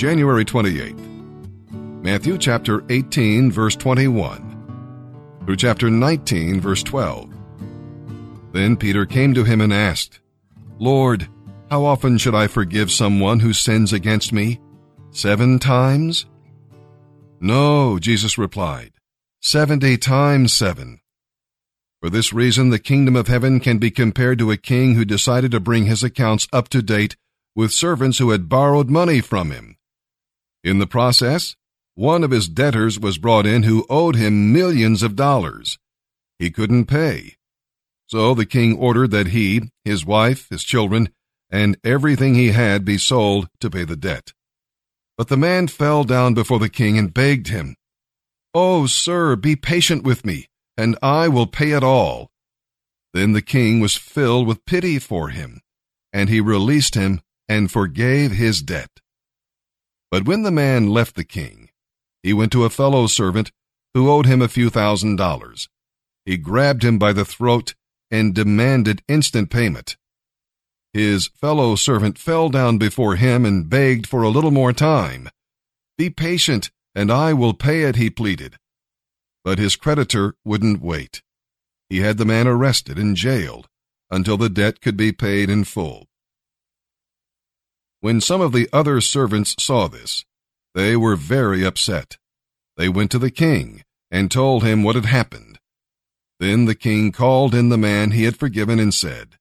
January 28th. Matthew chapter 18, verse 21 through chapter 19, verse 12. Then Peter came to him and asked, Lord, how often should I forgive someone who sins against me? Seven times? No, Jesus replied, seventy times seven. For this reason, the kingdom of heaven can be compared to a king who decided to bring his accounts up to date with servants who had borrowed money from him. In the process, one of his debtors was brought in who owed him millions of dollars. He couldn't pay. So the king ordered that he, his wife, his children, and everything he had be sold to pay the debt. But the man fell down before the king and begged him, Oh, sir, be patient with me and I will pay it all. Then the king was filled with pity for him, and he released him and forgave his debt. But when the man left the king, he went to a fellow servant who owed him a few thousand dollars. He grabbed him by the throat and demanded instant payment. His fellow servant fell down before him and begged for a little more time. Be patient, and I will pay it, he pleaded. But his creditor wouldn't wait. He had the man arrested and jailed until the debt could be paid in full. When some of the other servants saw this, they were very upset. They went to the king and told him what had happened. Then the king called in the man he had forgiven and said,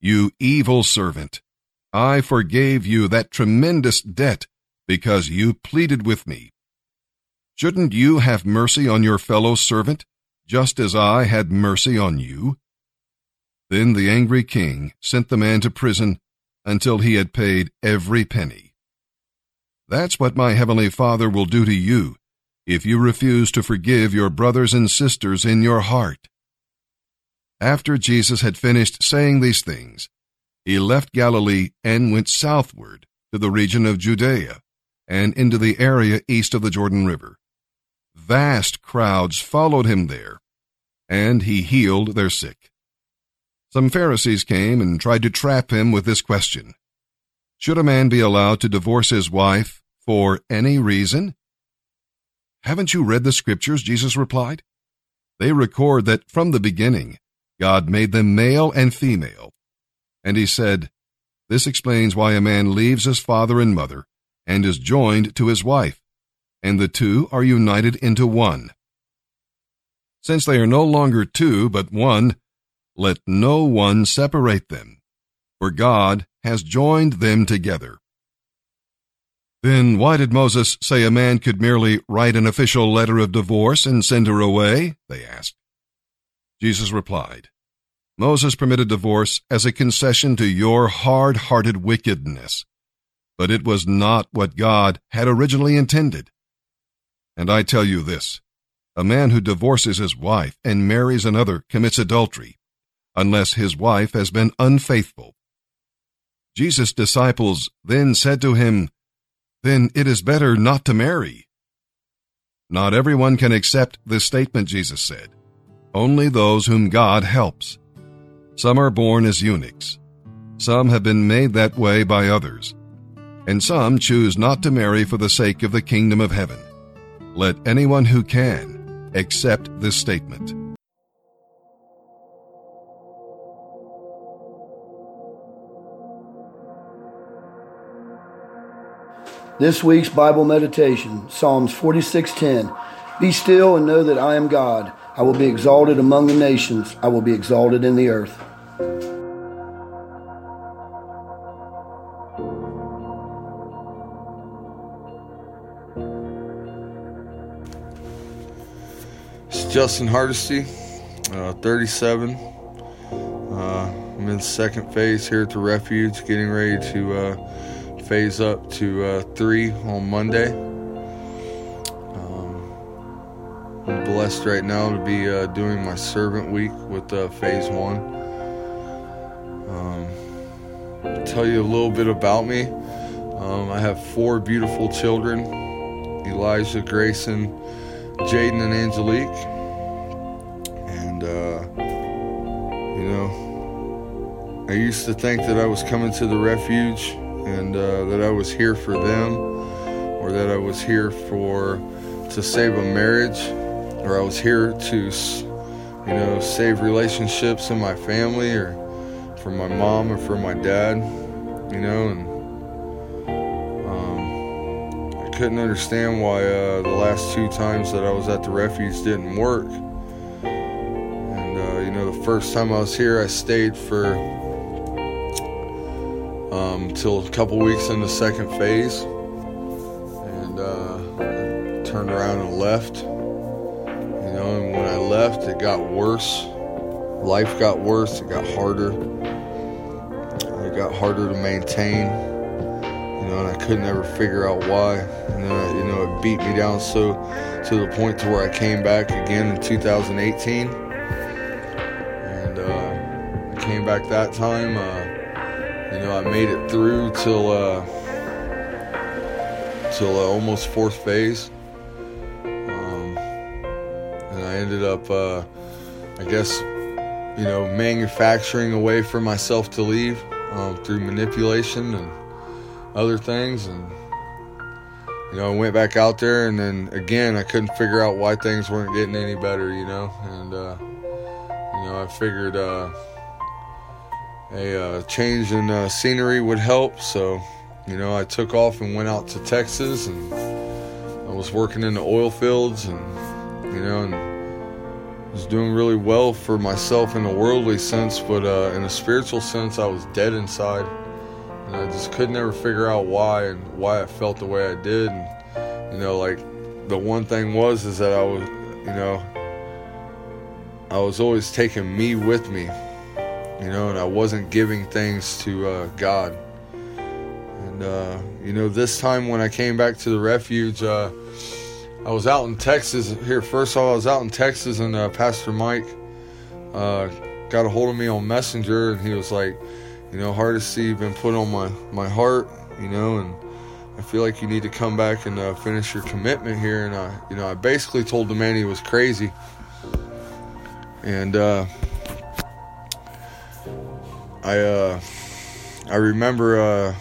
You evil servant, I forgave you that tremendous debt because you pleaded with me. Shouldn't you have mercy on your fellow servant, just as I had mercy on you? Then the angry king sent the man to prison until he had paid every penny. That's what my heavenly Father will do to you if you refuse to forgive your brothers and sisters in your heart. After Jesus had finished saying these things, he left Galilee and went southward to the region of Judea and into the area east of the Jordan River. Vast crowds followed him there, and he healed their sick. Some Pharisees came and tried to trap him with this question Should a man be allowed to divorce his wife for any reason? Haven't you read the scriptures? Jesus replied. They record that from the beginning, God made them male and female. And he said, This explains why a man leaves his father and mother and is joined to his wife, and the two are united into one. Since they are no longer two, but one, let no one separate them, for God has joined them together. Then why did Moses say a man could merely write an official letter of divorce and send her away? They asked. Jesus replied, Moses permitted divorce as a concession to your hard-hearted wickedness, but it was not what God had originally intended. And I tell you this a man who divorces his wife and marries another commits adultery, unless his wife has been unfaithful. Jesus' disciples then said to him, Then it is better not to marry. Not everyone can accept this statement, Jesus said. Only those whom God helps. Some are born as eunuchs. Some have been made that way by others. And some choose not to marry for the sake of the kingdom of heaven. Let anyone who can accept this statement. This week's Bible meditation, Psalms 46:10. Be still and know that I am God. I will be exalted among the nations. I will be exalted in the earth. It's Justin Hardesty, uh, 37. Uh, I'm in second phase here at the refuge, getting ready to uh, phase up to uh, three on Monday. Um, I'm blessed right now to be uh, doing my servant week with uh, phase one. Um, tell you a little bit about me. Um, I have four beautiful children Elijah, Grayson, Jaden, and Angelique and uh, you know, I used to think that I was coming to the refuge and uh, that I was here for them, or that I was here for to save a marriage, or I was here to, you know, save relationships in my family, or for my mom, or for my dad, you know, and um, I couldn't understand why uh, the last two times that I was at the refuge didn't work. And uh, you know, the first time I was here, I stayed for um, till a couple weeks in the second phase, and uh, turned around and left. You know, and when I left, it got worse. Life got worse. It got harder. It got harder to maintain. You know, and I couldn't ever figure out why. And then, I, you know, it beat me down so to the point to where I came back again in 2018. And uh, I came back that time. Uh, you know, I made it through till uh, till uh, almost fourth phase, um, and I ended up, uh, I guess, you know, manufacturing a way for myself to leave um, through manipulation and other things, and you know, I went back out there, and then again, I couldn't figure out why things weren't getting any better, you know, and uh, you know, I figured uh, a uh, change in uh, scenery would help. So, you know, I took off and went out to Texas, and I was working in the oil fields, and you know, and was doing really well for myself in a worldly sense, but uh, in a spiritual sense, I was dead inside, and I just could never figure out why and why I felt the way I did. And you know, like the one thing was is that I was, you know, I was always taking me with me you know, and I wasn't giving things to uh, God. And, uh, you know, this time when I came back to the refuge, uh, I was out in Texas. Here, first of all, I was out in Texas, and uh, Pastor Mike uh, got a hold of me on Messenger, and he was like, you know, Hardesty, you've been put on my, my heart, you know, and I feel like you need to come back and uh, finish your commitment here. And I, you know, I basically told the man he was crazy. And, I uh, I remember uh,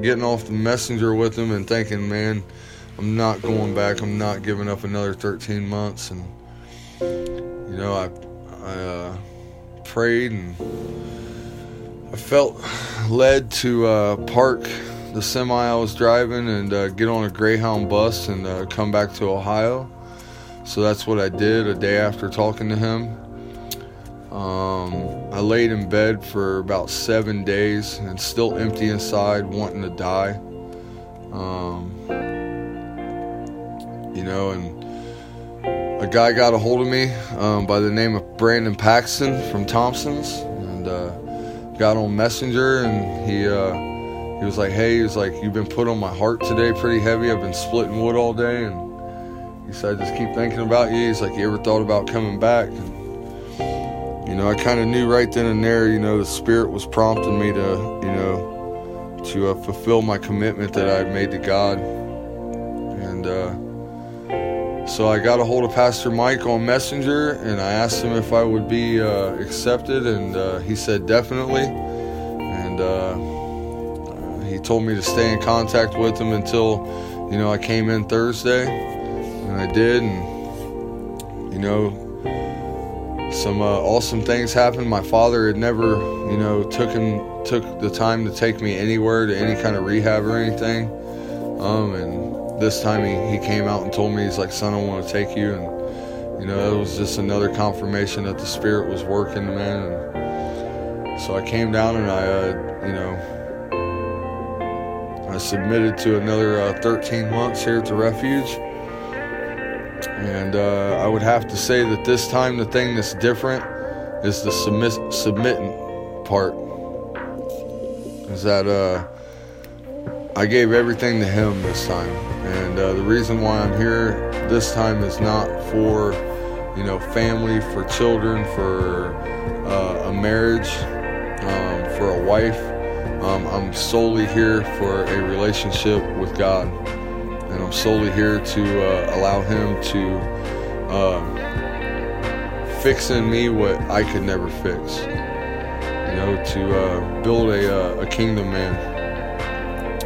getting off the messenger with him and thinking, man, I'm not going back. I'm not giving up another 13 months. And you know, I I uh, prayed and I felt led to uh, park the semi I was driving and uh, get on a Greyhound bus and uh, come back to Ohio. So that's what I did a day after talking to him. Um, I laid in bed for about seven days and still empty inside, wanting to die. Um, you know, and a guy got a hold of me um, by the name of Brandon Paxton from Thompson's, and uh, got on Messenger, and he uh, he was like, "Hey, he was like, you've been put on my heart today, pretty heavy. I've been splitting wood all day, and he said, I just keep thinking about you. He's like, you ever thought about coming back?" And, you know, I kind of knew right then and there, you know, the Spirit was prompting me to, you know, to uh, fulfill my commitment that I had made to God. And uh, so I got a hold of Pastor Mike on Messenger and I asked him if I would be uh, accepted, and uh, he said definitely. And uh, he told me to stay in contact with him until, you know, I came in Thursday, and I did. And, you know, some uh, awesome things happened. My father had never, you know, took him took the time to take me anywhere to any kind of rehab or anything. Um, and this time he, he came out and told me he's like, son, I want to take you. And you know, it was just another confirmation that the spirit was working, man. And so I came down and I, uh, you know, I submitted to another uh, 13 months here at the refuge. And uh, I would have to say that this time the thing that's different is the submit- submitting part. Is that uh, I gave everything to him this time. And uh, the reason why I'm here this time is not for, you know, family, for children, for uh, a marriage, um, for a wife. Um, I'm solely here for a relationship with God and I'm solely here to uh, allow Him to uh, fix in me what I could never fix. You know, to uh, build a, uh, a kingdom man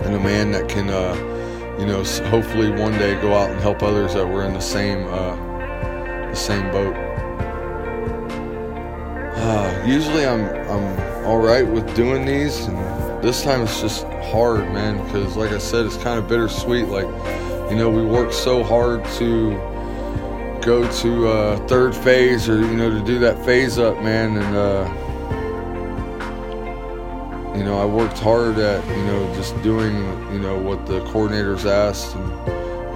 and a man that can, uh, you know, hopefully one day go out and help others that were in the same uh, the same boat. Usually I'm I'm all right with doing these, and this time it's just hard, man. Because like I said, it's kind of bittersweet. Like, you know, we worked so hard to go to uh, third phase, or you know, to do that phase up, man, and. Uh, you know, I worked hard at, you know, just doing, you know, what the coordinators asked and,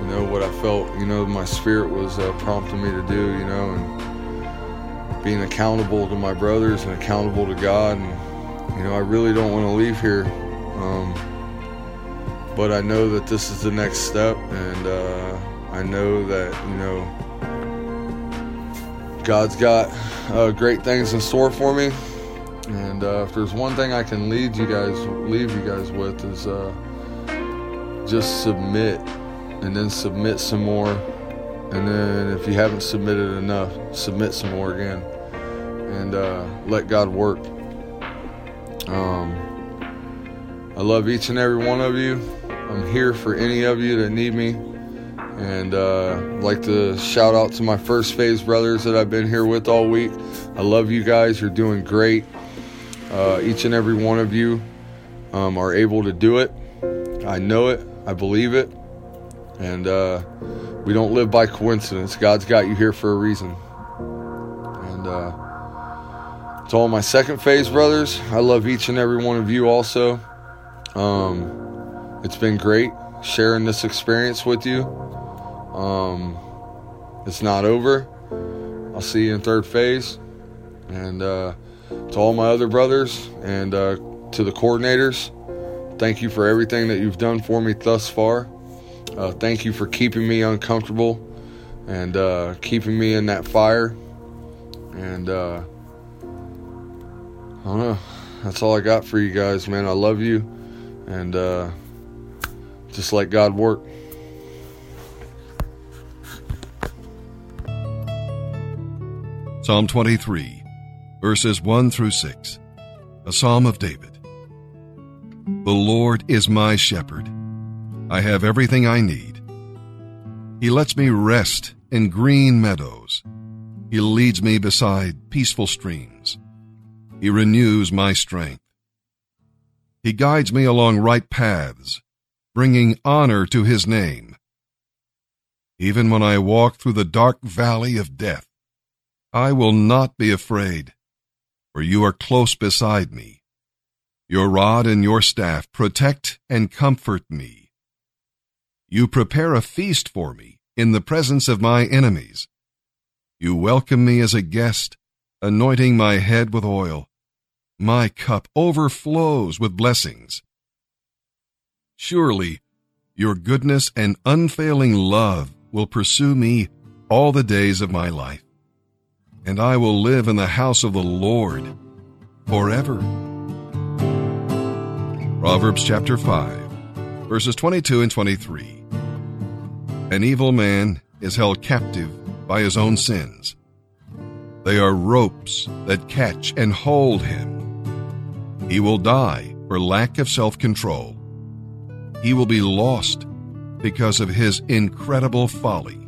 you know, what I felt, you know, my spirit was uh, prompting me to do, you know, and being accountable to my brothers and accountable to God. And, you know, I really don't want to leave here. Um, but I know that this is the next step, and uh, I know that, you know, God's got uh, great things in store for me. And uh, if there's one thing I can lead you guys, leave you guys with, is uh, just submit, and then submit some more, and then if you haven't submitted enough, submit some more again, and uh, let God work. Um, I love each and every one of you. I'm here for any of you that need me. And uh, I'd like to shout out to my first phase brothers that I've been here with all week. I love you guys. You're doing great. Uh, each and every one of you um, are able to do it. I know it. I believe it. And uh, we don't live by coincidence. God's got you here for a reason. And uh, to all my second phase brothers, I love each and every one of you also. Um, it's been great sharing this experience with you. Um, it's not over. I'll see you in third phase. And uh, to all my other brothers and uh, to the coordinators, thank you for everything that you've done for me thus far. Uh, thank you for keeping me uncomfortable and uh, keeping me in that fire. And uh, I don't know. That's all I got for you guys, man. I love you. And uh, just let God work. Psalm 23 verses 1 through 6. A Psalm of David. The Lord is my shepherd. I have everything I need. He lets me rest in green meadows. He leads me beside peaceful streams. He renews my strength. He guides me along right paths, bringing honor to his name. Even when I walk through the dark valley of death, I will not be afraid for you are close beside me. Your rod and your staff protect and comfort me. You prepare a feast for me in the presence of my enemies. You welcome me as a guest, anointing my head with oil. My cup overflows with blessings. Surely your goodness and unfailing love will pursue me all the days of my life and I will live in the house of the Lord forever. Proverbs chapter 5, verses 22 and 23. An evil man is held captive by his own sins. They are ropes that catch and hold him. He will die for lack of self control. He will be lost because of his incredible folly.